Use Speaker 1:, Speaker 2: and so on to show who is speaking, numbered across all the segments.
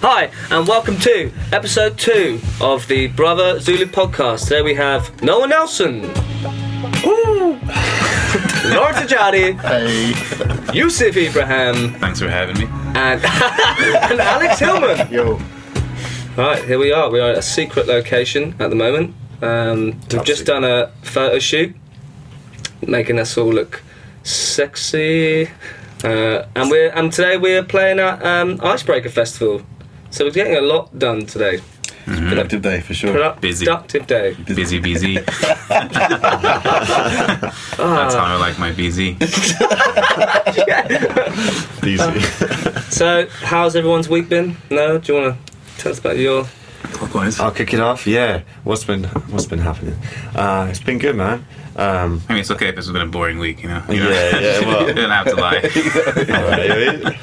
Speaker 1: Hi, and welcome to episode two of the Brother Zulu podcast. Today we have Noah Nelson, Woo! Laura Tajani,
Speaker 2: Hey.
Speaker 1: Yusuf Ibrahim,
Speaker 3: Thanks for having me.
Speaker 1: and, and Alex Hillman.
Speaker 2: Yo.
Speaker 1: Right, here we are. We are at a secret location at the moment. Um, we've just done a photo shoot, making us all look sexy. Uh, and we're and today we're playing at um, Icebreaker Festival, so we're getting a lot done today. Mm-hmm.
Speaker 2: Productive day for sure.
Speaker 1: Product-
Speaker 3: Busy.
Speaker 1: Productive day.
Speaker 3: Busy, busy. Ah. That's how I like my busy.
Speaker 2: Easy.
Speaker 1: Um, so, how's everyone's week been? No, do you want to tell us about your?
Speaker 3: Clockwise.
Speaker 4: I'll kick it off. Yeah, what's been what's been happening? Uh, it's been good, man. Um,
Speaker 3: I mean, it's okay if this has been a boring week, you know. You know?
Speaker 4: Yeah, yeah, well-
Speaker 3: you don't have to lie.
Speaker 4: alright,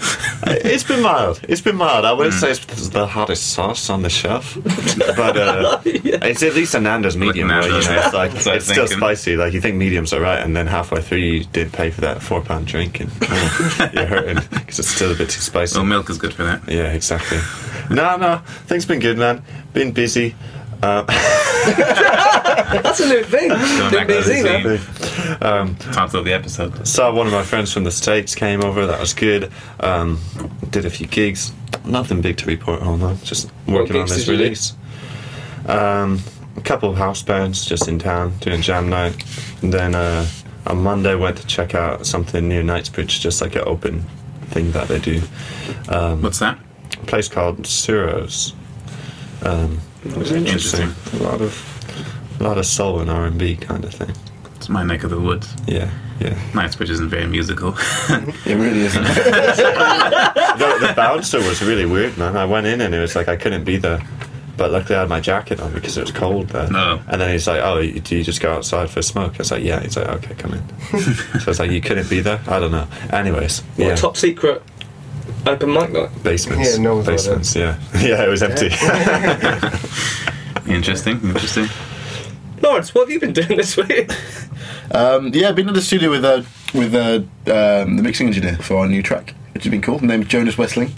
Speaker 4: it's been mild. It's been mild. I wouldn't say it's the hottest sauce on the shelf, but uh, it's at least a Nando's medium. Where, you know, it's like
Speaker 3: That's what I
Speaker 4: it's still spicy. Like you think medium's are right, and then halfway through you did pay for that four pound drink, and oh, you're hurting because it's still a bit too spicy.
Speaker 3: Well, milk is good for that.
Speaker 4: Yeah, exactly. No, no, things been good, man. Been busy. Um,
Speaker 1: That's a new thing.
Speaker 3: Going
Speaker 1: Been
Speaker 3: back to the
Speaker 1: busy, man.
Speaker 3: scene.
Speaker 4: um,
Speaker 3: Title of the episode.
Speaker 4: Saw one of my friends from the States came over, that was good. Um, did a few gigs. Nothing big to report on though, just working on
Speaker 1: gigs
Speaker 4: this
Speaker 1: did you do?
Speaker 4: release. Um, a couple of house bands just in town doing jam night. And then uh, on Monday went to check out something near Knightsbridge, just like an open thing that they do. Um,
Speaker 3: What's that?
Speaker 4: a place called Suros. Um, it was interesting.
Speaker 3: Interesting.
Speaker 4: A lot of a lot of soul and R and B kind of thing.
Speaker 3: It's my neck of the woods.
Speaker 4: Yeah, yeah.
Speaker 3: Knightsbridge isn't very musical.
Speaker 2: It really isn't.
Speaker 4: the, the bouncer was really weird, man. I went in and it was like I couldn't be there, but luckily I had my jacket on because it was cold there.
Speaker 3: No.
Speaker 4: And then he's like, "Oh, you- do you just go outside for a smoke?" I was like, "Yeah." He's like, "Okay, come in." so it's like you couldn't be there. I don't know. Anyways,
Speaker 1: What,
Speaker 4: yeah,
Speaker 1: top secret open mic night.
Speaker 4: basements.
Speaker 2: Yeah, no one's
Speaker 4: basements. Yeah, yeah, it was empty.
Speaker 3: interesting, interesting.
Speaker 1: Lawrence, what have you been doing this week?
Speaker 2: Um, yeah, I've been in the studio with uh, with uh, um, the mixing engineer for our new track, which has been cool. His name is Jonas Westling.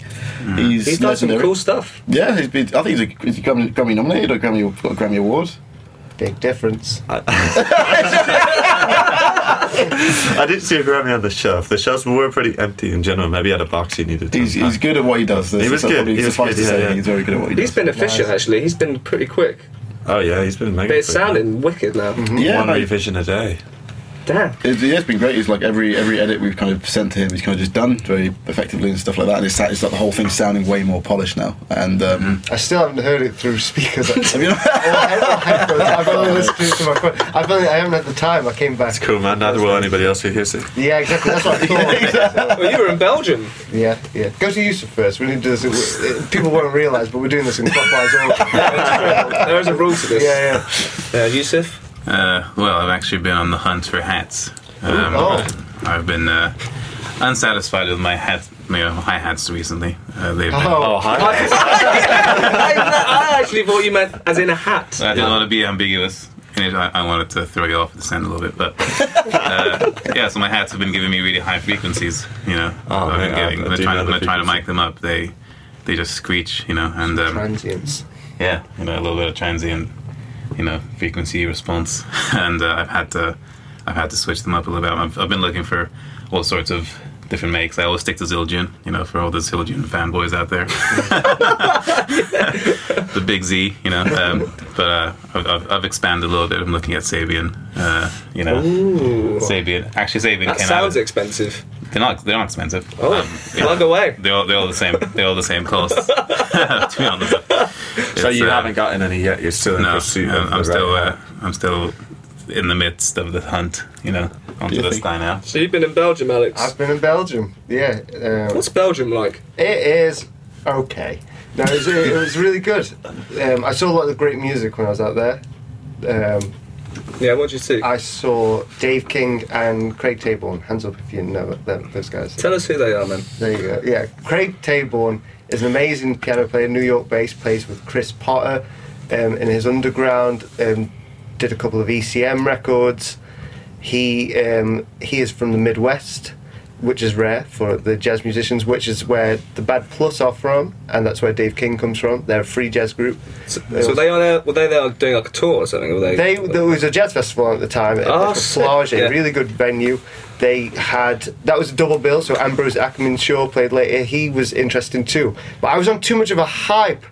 Speaker 2: He's,
Speaker 1: He's done some cool stuff.
Speaker 2: Yeah, he's been. I think he's a, he's a Grammy, Grammy nominated or Grammy got a Grammy award.
Speaker 5: Big difference.
Speaker 4: I didn't see a Grammy on the shelf. The shelves were pretty empty in general. Maybe he had a box he needed.
Speaker 2: He's, he's good at what he does.
Speaker 4: He was good. He was
Speaker 2: suffice
Speaker 4: good,
Speaker 2: to say,
Speaker 4: yeah, yeah.
Speaker 2: He's very good at what he
Speaker 1: He's
Speaker 2: does.
Speaker 1: been efficient
Speaker 5: Nice.
Speaker 1: actually. He's been pretty quick,
Speaker 4: Oh yeah, he's been making.
Speaker 1: but it's sounding wicked now. Mm-hmm.
Speaker 2: yeah,
Speaker 4: one
Speaker 2: no,
Speaker 4: revision a day.
Speaker 1: Damn.
Speaker 2: It's, yeah, it's been great. It's like every every edit we've kind of sent to him, he's kind of just done very effectively and stuff like that. And it's, it's like the whole thing's sounding way more polished now. And um,
Speaker 5: I still haven't heard it through speakers.
Speaker 2: have you know?
Speaker 5: I've only listened to it to my phone. I've only, I haven't had the time. I came back.
Speaker 4: It's cool, man. Neither will anybody else who hears it.
Speaker 5: Yeah, exactly. That's what I thought.
Speaker 1: Well, you were in Belgium.
Speaker 5: yeah, yeah. Go to Yusuf first. We need to do this. People won't realise, but we're doing this in clockwise order.
Speaker 1: There is a rule to this.
Speaker 5: Yeah, yeah.
Speaker 1: Uh, Yusuf.
Speaker 3: Uh, well, I've actually been on the hunt for hats. Um,
Speaker 5: Oh.
Speaker 3: I've been uh, unsatisfied with my hat, my hi hats recently. Uh, they've been,
Speaker 5: Oh,
Speaker 4: hi.
Speaker 1: I, I actually thought you meant as in a hat.
Speaker 3: I didn't want to be ambiguous. And I, I wanted to throw you off the scent a little bit, but uh, yeah. So my hats have been giving me really high frequencies. You know,
Speaker 4: Oh,
Speaker 3: I've been
Speaker 4: man,
Speaker 3: getting
Speaker 4: I- I
Speaker 3: when I try,
Speaker 4: know
Speaker 3: when
Speaker 4: the
Speaker 3: I try to
Speaker 4: frequency.
Speaker 3: mic them up, they they just screech. You know, and um,
Speaker 5: Transients.
Speaker 3: yeah, you know, a little bit of transient, you know, frequency response, and uh, I've had to, I've had to switch them up a little bit. I've, I've been looking for all sorts of different makes. I always stick to Zildjian, you know, for all the Zildjian fanboys out there. the big Z, you know. Um, but uh, I've, I've, I've expanded a little bit. I'm looking at Sabian, uh, you know,
Speaker 1: Ooh.
Speaker 3: Sabian. Actually, Sabian
Speaker 1: That
Speaker 3: came
Speaker 1: sounds
Speaker 3: out.
Speaker 1: expensive.
Speaker 3: They're not. They're not expensive.
Speaker 1: Oh,
Speaker 3: Um, yeah.
Speaker 1: plug away.
Speaker 3: They're all, they're all the same. They're all the same cost. to be honest.
Speaker 4: So
Speaker 3: It's,
Speaker 4: you
Speaker 3: uh,
Speaker 4: haven't gotten any yet. You're still in
Speaker 3: no,
Speaker 4: pursuit.
Speaker 3: I'm,
Speaker 4: of
Speaker 3: I'm
Speaker 4: the
Speaker 3: still
Speaker 4: right
Speaker 3: uh, I'm still in the midst of the hunt. You know, onto
Speaker 4: this
Speaker 3: the
Speaker 4: think?
Speaker 3: sky now.
Speaker 1: So you've been in Belgium, Alex.
Speaker 5: I've been in Belgium. Yeah. Um,
Speaker 1: What's Belgium like?
Speaker 5: It is okay. No, it was, it was really good. Um, I saw a lot of great music when I was out there. Um,
Speaker 1: Yeah, what did you see?
Speaker 5: I saw Dave King and Craig Taborn. Hands up if you know them, those guys.
Speaker 1: Tell us who they are, man.
Speaker 5: There you go. Yeah, Craig Taborn is an amazing piano player, New York based, plays with Chris Potter um, in his underground. Um, did a couple of ECM records. He um, he is from the Midwest, which is rare for the jazz musicians, which is where the Bad Plus are from, and that's where Dave King comes from. They're a free jazz group.
Speaker 1: So, so they are there, were they there doing like a tour or something? Were they?
Speaker 5: They there was a jazz festival at the time
Speaker 1: Oh,
Speaker 5: at
Speaker 1: sick,
Speaker 5: Flagey,
Speaker 1: yeah.
Speaker 5: really good venue. They had that was a double bill, so Ambrose Akinmusire played later. He was interesting too, but I was on too much of a hype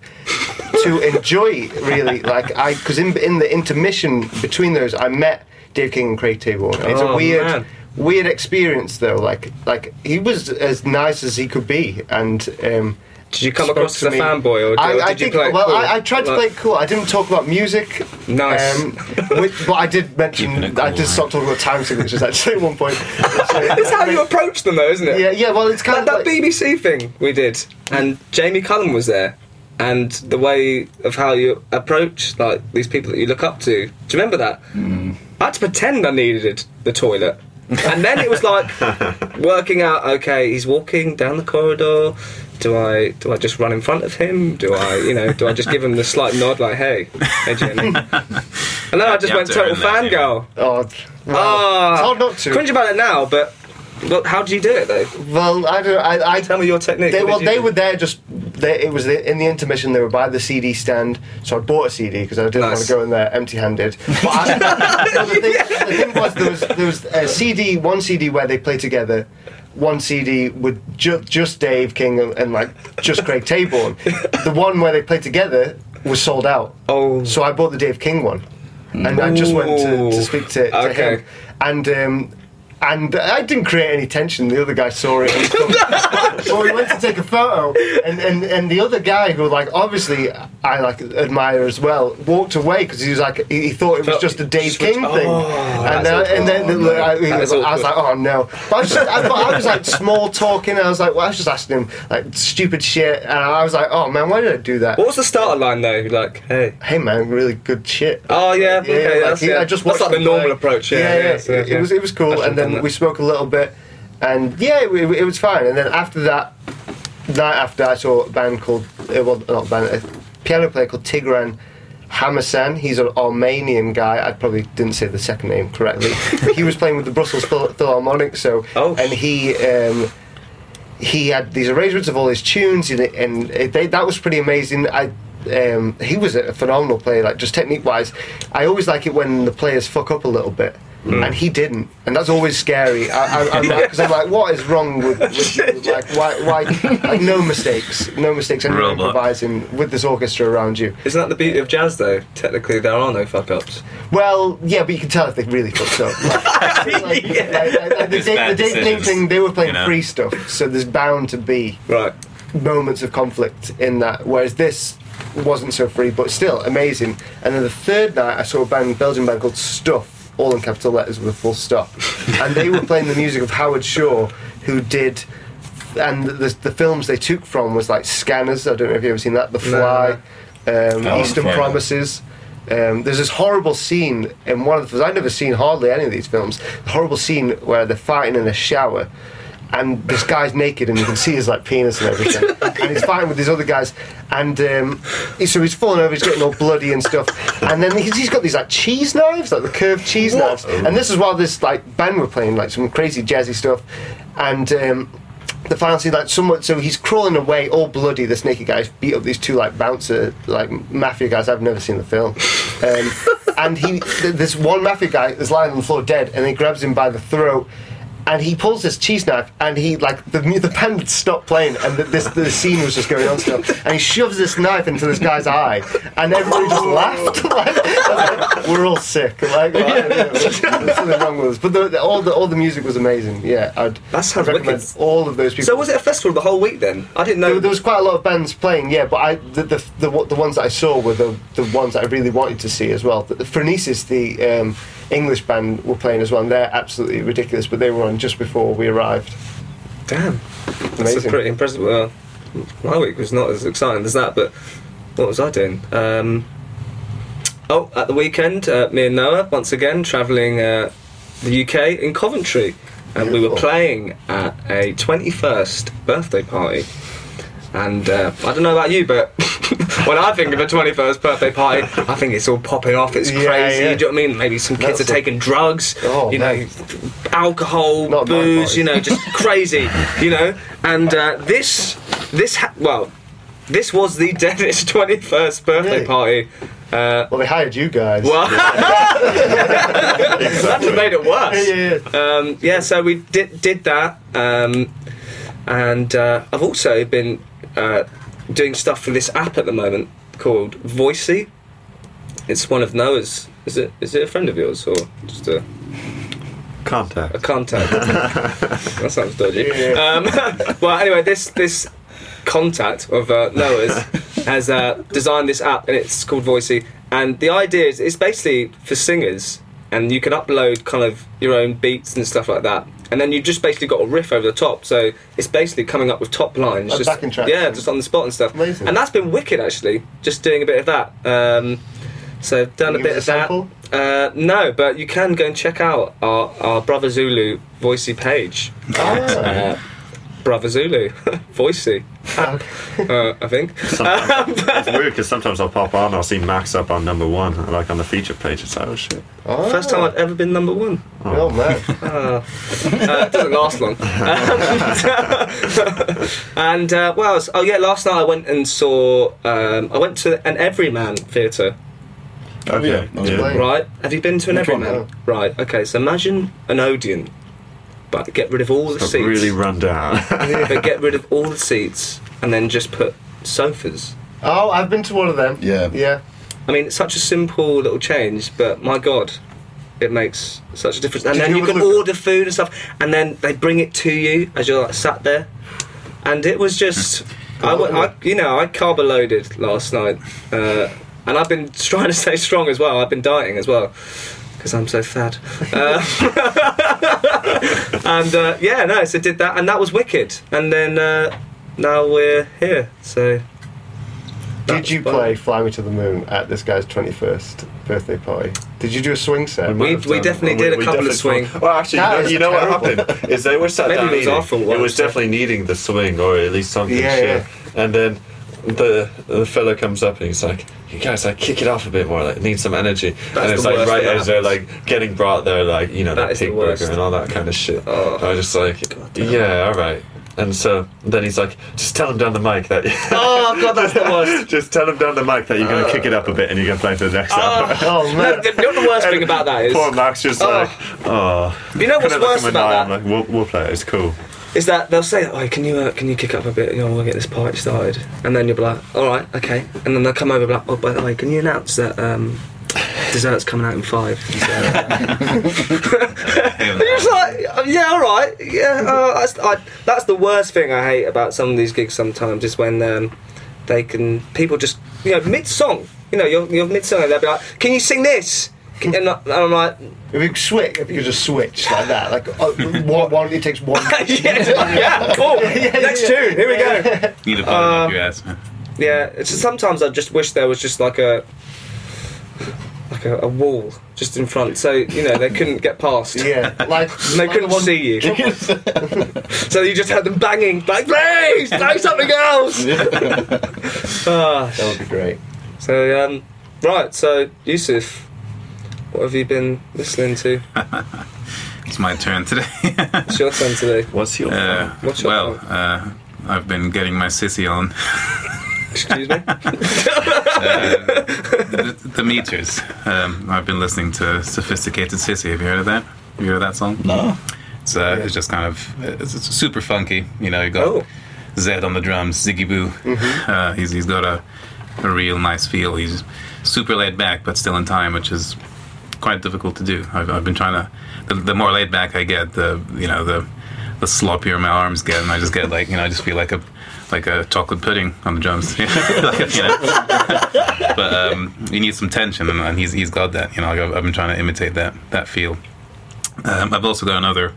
Speaker 5: to enjoy really. Like I, because in in the intermission between those, I met Dave King and Craig Taborn. It's
Speaker 1: Oh,
Speaker 5: a weird.
Speaker 1: man.
Speaker 5: Weird experience though, like like he was as nice as he could be, and um,
Speaker 1: Did you come across as a
Speaker 5: me.
Speaker 1: fanboy, or,
Speaker 5: I, I
Speaker 1: did you
Speaker 5: think,
Speaker 1: play it
Speaker 5: well,
Speaker 1: cool?
Speaker 5: I, I tried to
Speaker 1: Like-
Speaker 5: play it cool. I didn't talk about music.
Speaker 1: Nice.
Speaker 5: Um, which, but I did mention.
Speaker 3: Keeping it
Speaker 5: I did stop talking about time signatures actually at one point.
Speaker 1: It's how you approach them, though, isn't it?
Speaker 5: Yeah, yeah. Well, it's kind
Speaker 1: That,
Speaker 5: of
Speaker 1: that
Speaker 5: like,
Speaker 1: BBC thing we did, and Jamie Cullum was there, and the way of how you approach like these people that you look up to. Do you remember that? I had to pretend I needed the toilet, and then it was like working out. Okay, he's walking down the corridor. Do I do I just run in front of him? Do I you know do I just give him the slight nod like hey hey Jamie? And then I just went
Speaker 3: to
Speaker 1: total
Speaker 3: earn that,
Speaker 1: fangirl.
Speaker 5: oh, well,
Speaker 1: Ah,
Speaker 5: it's hard not to.
Speaker 1: Cringe about it now, but well, how did you do it though?
Speaker 5: Well, I don't. I, I
Speaker 1: Tell me your technique.
Speaker 5: They, well,
Speaker 1: you
Speaker 5: they
Speaker 1: do?
Speaker 5: were there just. They, it was the, in the intermission. They were by the CD stand, so I bought a CD because I didn't want to go in there empty-handed. But I, no, the, thing, the thing was, there was there was a CD, one CD where they play together, one CD with ju- just Dave King and, and like just Craig Taborn. The one where they play together was sold out.
Speaker 1: Oh.
Speaker 5: So I bought the Dave King one, and I just went to, to speak to, to
Speaker 1: Okay.
Speaker 5: him, and. Um, and I didn't create any tension. The other guy saw it. And so we went to take a photo, and, and, and the other guy, who like obviously I like admire as well, walked away because he was like he, he thought it was just a Dave
Speaker 1: switch-
Speaker 5: King
Speaker 1: oh,
Speaker 5: thing, and, uh, and then
Speaker 1: awkward.
Speaker 5: the- I, was- I was like, oh no. But I was, just, I, thought- I was like small talking. I was like, well, I was just asking him like stupid shit, and I was like, oh man, why did I do that?
Speaker 1: What was the starter line though? Like, hey.
Speaker 5: Hey man, really good shit.
Speaker 1: Oh yeah,
Speaker 5: Yeah,
Speaker 1: okay.
Speaker 5: like,
Speaker 1: that's,
Speaker 5: he-
Speaker 1: yeah.
Speaker 5: I just
Speaker 1: that's like the
Speaker 5: him
Speaker 1: normal
Speaker 5: play.
Speaker 1: approach. Yeah,
Speaker 5: yeah,
Speaker 1: yeah.
Speaker 5: yeah.
Speaker 1: so,
Speaker 5: It,
Speaker 1: yeah.
Speaker 5: it was it was cool, and then
Speaker 1: that.
Speaker 5: we spoke a little bit, and yeah, it, it, it was fine. And then after that, night after, I saw a band called uh, well, not a band, a piano player called Tigran. Hamasyan, he's an Armenian guy. I probably didn't say the second name correctly. he was playing with the Brussels Phil- Philharmonic, so
Speaker 1: Oh.
Speaker 5: and he um, he had these arrangements of all his tunes, and, and it, they, that was pretty amazing. I um, he was a phenomenal player, like just technique wise. I always like it when the players fuck up a little bit.
Speaker 1: Hmm.
Speaker 5: And he didn't, and that's always scary. I, I, I'm like, because I'm like, what is wrong with, with you? like, why, why, like, no mistakes, no mistakes, and
Speaker 3: Robot.
Speaker 5: improvising with this orchestra around you.
Speaker 1: Isn't that the beauty of jazz though? Technically, there are no fuck ups.
Speaker 5: Well, yeah, but you can tell if they really fucked up. Like, like, like, like, the,
Speaker 3: It's
Speaker 5: the Dave thing, they were playing
Speaker 3: you know?
Speaker 5: free stuff, so there's bound to be
Speaker 1: Right.
Speaker 5: moments of conflict in that. Whereas this wasn't so free, but still amazing. And then the third night, I saw a band, Belgian band called Stuff, all in capital letters with a full stop, and they were playing the music of Howard Shore, who did. And the, the films they took from was like Scanners. I don't know if you've ever seen that. The Fly, um,
Speaker 2: Oh,
Speaker 5: Eastern Promises. Um, there's this horrible scene in one of the films. I've never seen hardly any of these films. The horrible scene where they're fighting in a shower, and this guy's naked, and you can see his like penis and everything, and he's fighting with these other guys, and um, he- so he's falling over, he's getting all bloody and stuff, and then he's, he's got these like cheese knives, like the curved cheese knives, and this is while this like band were playing like some crazy jazzy stuff, and. Um, the final scene, like somewhat, so he's crawling away, all bloody. This naked guy's beat up these two like bouncer, like mafia guys. I've never seen the film, um, and he, th- this one mafia guy is lying on the floor dead, and he grabs him by the throat, and he pulls this cheese knife, and he like the the band had stopped playing, and the, this the scene was just going on still, and he shoves this knife into this guy's eye, and everybody just laughed. like, like, we're all sick. Like, like, there's something wrong with us. But the, the, all the all the music was amazing. Yeah, I'd,
Speaker 1: That sounds
Speaker 5: I'd recommend
Speaker 1: wicked.
Speaker 5: all of those people.
Speaker 1: So was it a festival the whole week then? I didn't know.
Speaker 5: There, there was quite a lot of bands playing, yeah, but I the the, the, the ones that I saw were the, the ones that I really wanted to see as well. The, the Phronesis, the um, English band, were playing as well, and they're absolutely ridiculous, but they were on just before we arrived.
Speaker 1: Damn. That's a pretty impressive. Well, my week was not as exciting as that, but what was I doing? Um, oh, at the weekend, uh, me and Noah once again travelling uh, the UK in Coventry, and we were playing at a 21st birthday party. And uh, I don't know about you, but when I think of a 21st birthday party, I think it's all popping off. It's
Speaker 5: Yeah,
Speaker 1: crazy.
Speaker 5: yeah.
Speaker 1: Do you know what I mean? Maybe some kids
Speaker 5: That's
Speaker 1: are taking drugs.
Speaker 5: Oh,
Speaker 1: you know, alcohol,
Speaker 5: Not
Speaker 1: booze, you know, just crazy, you know. And uh, this, this, ha- well, this was the dentist's twenty-first birthday
Speaker 5: Really?
Speaker 1: party. Uh,
Speaker 5: Well, they hired you guys.
Speaker 1: well, that just made it worse.
Speaker 5: yeah, yeah.
Speaker 1: Um, yeah, so we did did that, um, and uh, I've also been uh, doing stuff for this app at the moment called Voicey. It's one of Noah's. Is it? Is it a friend of yours or just a, contact. a
Speaker 4: Contact.
Speaker 1: contact? that sounds dodgy.
Speaker 5: Yeah.
Speaker 1: Um, well, anyway, this this contact of uh, Noah's has uh, designed this app, and it's called Voicey. And the idea is, it's basically for singers, and you can upload kind of your own beats and stuff like that. And then you just basically got a riff over the top, so it's basically coming up with top lines,
Speaker 5: Like
Speaker 1: just
Speaker 5: backing tracks
Speaker 1: yeah, just on the spot and stuff.
Speaker 5: Amazing.
Speaker 1: And that's been wicked, actually. Just doing a bit of that. Um, so I've done a bit of that. Uh, no, but you can go and check out our, our Brother Zulu Voicey page.
Speaker 5: Ah.
Speaker 1: Brother Zulu, Voicey, uh, I think.
Speaker 4: It's weird because sometimes I'll pop on, and I'll see Max up on number one, like on the feature page. It's like, oh shit.
Speaker 5: Ah.
Speaker 1: First time I've ever been number one.
Speaker 5: Oh man.
Speaker 1: Uh, it doesn't last long. and uh, what else? Oh yeah, last night I went and saw. Um, I went to an Everyman theatre.
Speaker 2: Oh yeah, that was
Speaker 4: Yeah.
Speaker 2: great.
Speaker 1: Right? Have you been to an
Speaker 2: Which one?
Speaker 1: Everyman? Right. Okay. So imagine an Odeon, but get rid of all the
Speaker 4: But
Speaker 1: seats.
Speaker 4: really run down.
Speaker 1: but get rid of all the seats and then just put sofas.
Speaker 5: Oh, I've been to one of them.
Speaker 2: Yeah.
Speaker 5: Yeah.
Speaker 1: I mean, it's such a simple little change, but my God, it makes such a difference. And
Speaker 5: Did
Speaker 1: then
Speaker 5: you
Speaker 1: you can
Speaker 5: look-
Speaker 1: order food and stuff, and then they bring it to you as you're like sat there. And it was just, I, I, you know, I carb loaded last night, uh, and I've been trying to stay strong as well. I've been dieting as well because I'm so fat. Uh, and uh, yeah, no, so did that, and that was wicked. And then uh, now we're here, so.
Speaker 5: Did you
Speaker 1: fun.
Speaker 5: play Fly Me to the Moon at this guy's 21st birthday party? Did you do a swing set?
Speaker 1: We- we definitely did a couple of swing.
Speaker 4: Well, actually,
Speaker 5: That
Speaker 4: you know, you know what happened is they were sat
Speaker 1: Maybe
Speaker 4: down
Speaker 1: it was
Speaker 4: eating.
Speaker 1: our fault,
Speaker 4: It was definitely needing the swing or at least something.
Speaker 5: Yeah, yeah.
Speaker 4: And then the the fella comes up and he's like, "You guys like kick it off a bit more. Like need some energy."
Speaker 1: That's
Speaker 4: and it's like right as they're like getting brought there, like you know
Speaker 1: That
Speaker 4: that, pig burger and all that kind of shit.
Speaker 1: Oh.
Speaker 4: I was just like, "Yeah, all right." And so then he's like, "Just tell him down the mic that."
Speaker 1: Oh god, that's the worst.
Speaker 4: Just tell him down the mic that you're gonna kick it up a bit and you're gonna play for the next oh. hour.
Speaker 5: Oh man.
Speaker 1: the, you know the worst thing about that is,
Speaker 4: Poor Max just
Speaker 1: Oh.
Speaker 4: like, oh.
Speaker 1: you know what's worse
Speaker 4: him in the eye,
Speaker 1: about
Speaker 4: I'm
Speaker 1: that
Speaker 4: like, we'll, we'll play it. It's cool.
Speaker 1: Is that they'll say, "Oh, can you uh, can you kick up a bit? You know, we'll get this party started." And then you'll be like, "All right, okay." And then they'll come over, and be like, "Oh, by the way, can you announce that um, dessert's coming out in five? And you're just like, "Oh, "Yeah, all right, yeah." Uh, that's, I, that's the worst thing I hate about some of these gigs. Sometimes is when um, they can people just you know mid song, you know, you're, you're mid song, and they'll be like, "Can you sing this?" And I- and I'm like,
Speaker 5: If you switch, if you just switch like that, like uh, one, one, it takes one.
Speaker 1: yeah, yeah, cool. Next
Speaker 5: yeah.
Speaker 1: tune, here we go.
Speaker 3: Need a button
Speaker 1: Uh,
Speaker 3: up your ass, man.
Speaker 1: Yeah, it's just, sometimes I just wish there was just like a like a, a wall just in front, so you know they couldn't get past.
Speaker 5: Yeah, like
Speaker 1: And they
Speaker 5: like
Speaker 1: couldn't
Speaker 5: the one-
Speaker 1: see you, so you just had them banging, like, please, play something else. Ah,
Speaker 5: That would be great.
Speaker 1: so, um, right, so Yusuf, what have you been listening to?
Speaker 3: It's my turn today.
Speaker 1: It's your turn today.
Speaker 4: What's your
Speaker 3: uh,
Speaker 1: What's your
Speaker 3: well, uh, I've been getting my sissy on
Speaker 1: Excuse me.
Speaker 3: the, the meters. Um, I've been listening to Sophisticated Cissy. Have you heard of that? Have you heard of that song?
Speaker 2: No.
Speaker 3: It's, uh, it's just kind of it's, it's super funky. You know, you got
Speaker 1: Oh.
Speaker 3: Zed on the drums, Zigaboo. Uh, he's he's got a, a real nice feel. He's super laid back, but still in time, which is quite difficult to do. I've, I've been trying to. The, the more laid back I get, the you know the the sloppier my arms get, and I just get like you know I just feel like a like a chocolate pudding on the drums. Like, but um, you need some tension, and, and he's he's got that. You know, I've, I've been trying to imitate that that feel. Um, I've also got another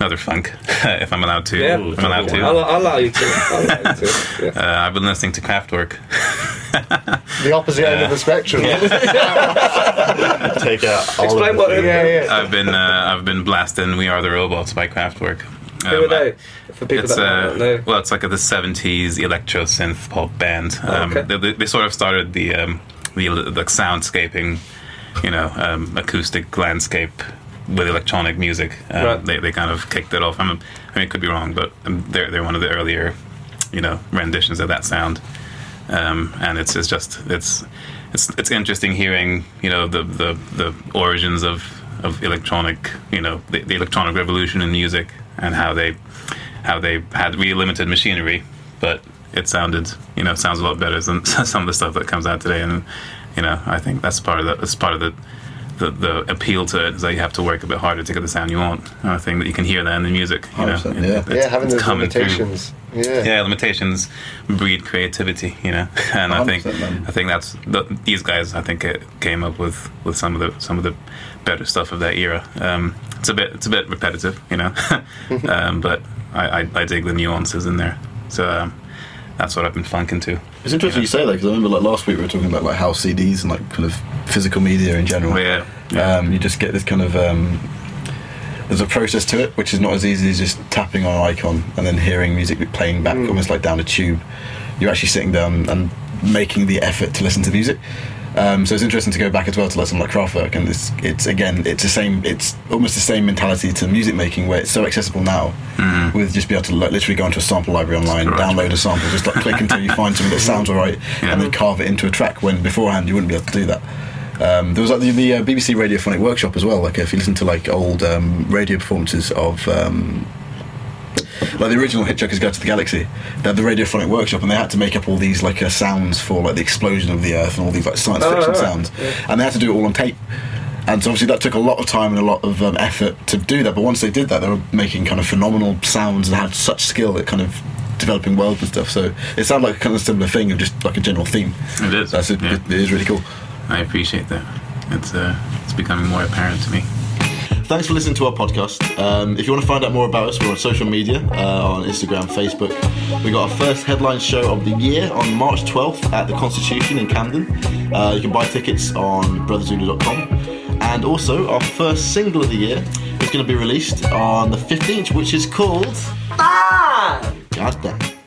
Speaker 3: another funk, if I'm allowed to.
Speaker 1: Yeah,
Speaker 3: if I'm allowed to.
Speaker 1: I'll, I'll allow you to. I'll allow you to. Yeah.
Speaker 3: Uh, I've been listening to Kraftwerk.
Speaker 5: The opposite end of the spectrum.
Speaker 4: take out
Speaker 1: Explain what-
Speaker 4: things.
Speaker 5: yeah, yeah.
Speaker 3: I've been uh, I've been blasting "We Are the Robots" by Kraftwerk.
Speaker 1: Who
Speaker 3: Um,
Speaker 1: are they? For people
Speaker 3: It's
Speaker 1: that
Speaker 3: uh,
Speaker 1: don't know.
Speaker 3: well, it's like a the '70s electro synth pop band. Um,
Speaker 1: okay.
Speaker 3: they, they, they sort of started the um, the like soundscaping, you know, um, acoustic landscape with electronic music. Um,
Speaker 1: Right.
Speaker 3: They they kind of kicked it off. I mean, I mean, it could be wrong, but they're they're one of the earlier, you know, renditions of that sound. Um, and it's it's just it's it's it's interesting hearing you know the the, the origins of of electronic you know the, the electronic revolution in music and how they how they had really limited machinery, but it sounded you know sounds a lot better than some of the stuff that comes out today. And you know I think that's part of the that's part of the the, the appeal to it is that you have to work a bit harder to get the sound you want. And I think that you can hear that in the music. You know,
Speaker 2: 100%,
Speaker 3: It-
Speaker 2: yeah.
Speaker 3: it's-
Speaker 5: yeah, having
Speaker 3: it's
Speaker 5: those
Speaker 3: coming through
Speaker 5: limitations. Yeah.
Speaker 3: yeah, limitations breed creativity, you know, and I think
Speaker 2: man.
Speaker 3: I think that's the, these guys. I think it came up with with some of the some of the better stuff of that era. Um, it's a bit it's a bit repetitive, you know, um, but I, I, I dig the nuances in there. So um, that's what I've been funking to.
Speaker 2: It's interesting you say that because I remember like last week we were talking about like house CDs and like kind of physical media in general.
Speaker 3: But yeah, yeah.
Speaker 2: Um, you just get this kind of um, there's a process to it which is not as easy as just tapping on an icon and then hearing music playing back almost like down a tube. You're actually sitting down and making the effort to listen to music. Um, so it's interesting to go back as well to like something like Kraftwerk, and it's it's again it's the same it's almost the same mentality to music making where it's so accessible now with just be able to like, literally go into a sample library online, download a sample, just like click until you find something that sounds alright, and then carve it into a track. When beforehand you wouldn't be able to do that. Um, there was like the, the uh, BBC Radiophonic Workshop as well. Like if you listen to like old um, radio performances of um, like the original Hitchhiker's Guide to the Galaxy, they had the Radiophonic Workshop, and they had to make up all these like uh, sounds for like the explosion of the Earth and all these like science
Speaker 1: Oh,
Speaker 2: fiction
Speaker 1: right.
Speaker 2: sounds, and they had to do it all on tape. And so obviously that took a lot of time and a lot of um, effort to do that. But once they did that, they were making kind of phenomenal sounds and had such skill at kind of developing worlds and stuff. So it sounded like a kind of similar thing of just like a general theme.
Speaker 3: it is.
Speaker 2: That's it,
Speaker 3: yeah.
Speaker 2: it is really cool.
Speaker 3: I appreciate that. It's uh, it's becoming more apparent to me.
Speaker 2: Thanks for listening to our podcast. Um, if you want to find out more about us, we're on social media uh, on Instagram, Facebook. We got our first headline show of the year on March 12th at the Constitution in Camden. Uh, you can buy tickets on brotherzulu.com. And also, our first single of the year is going to be released on the 15th, which is called. Ah! God damn.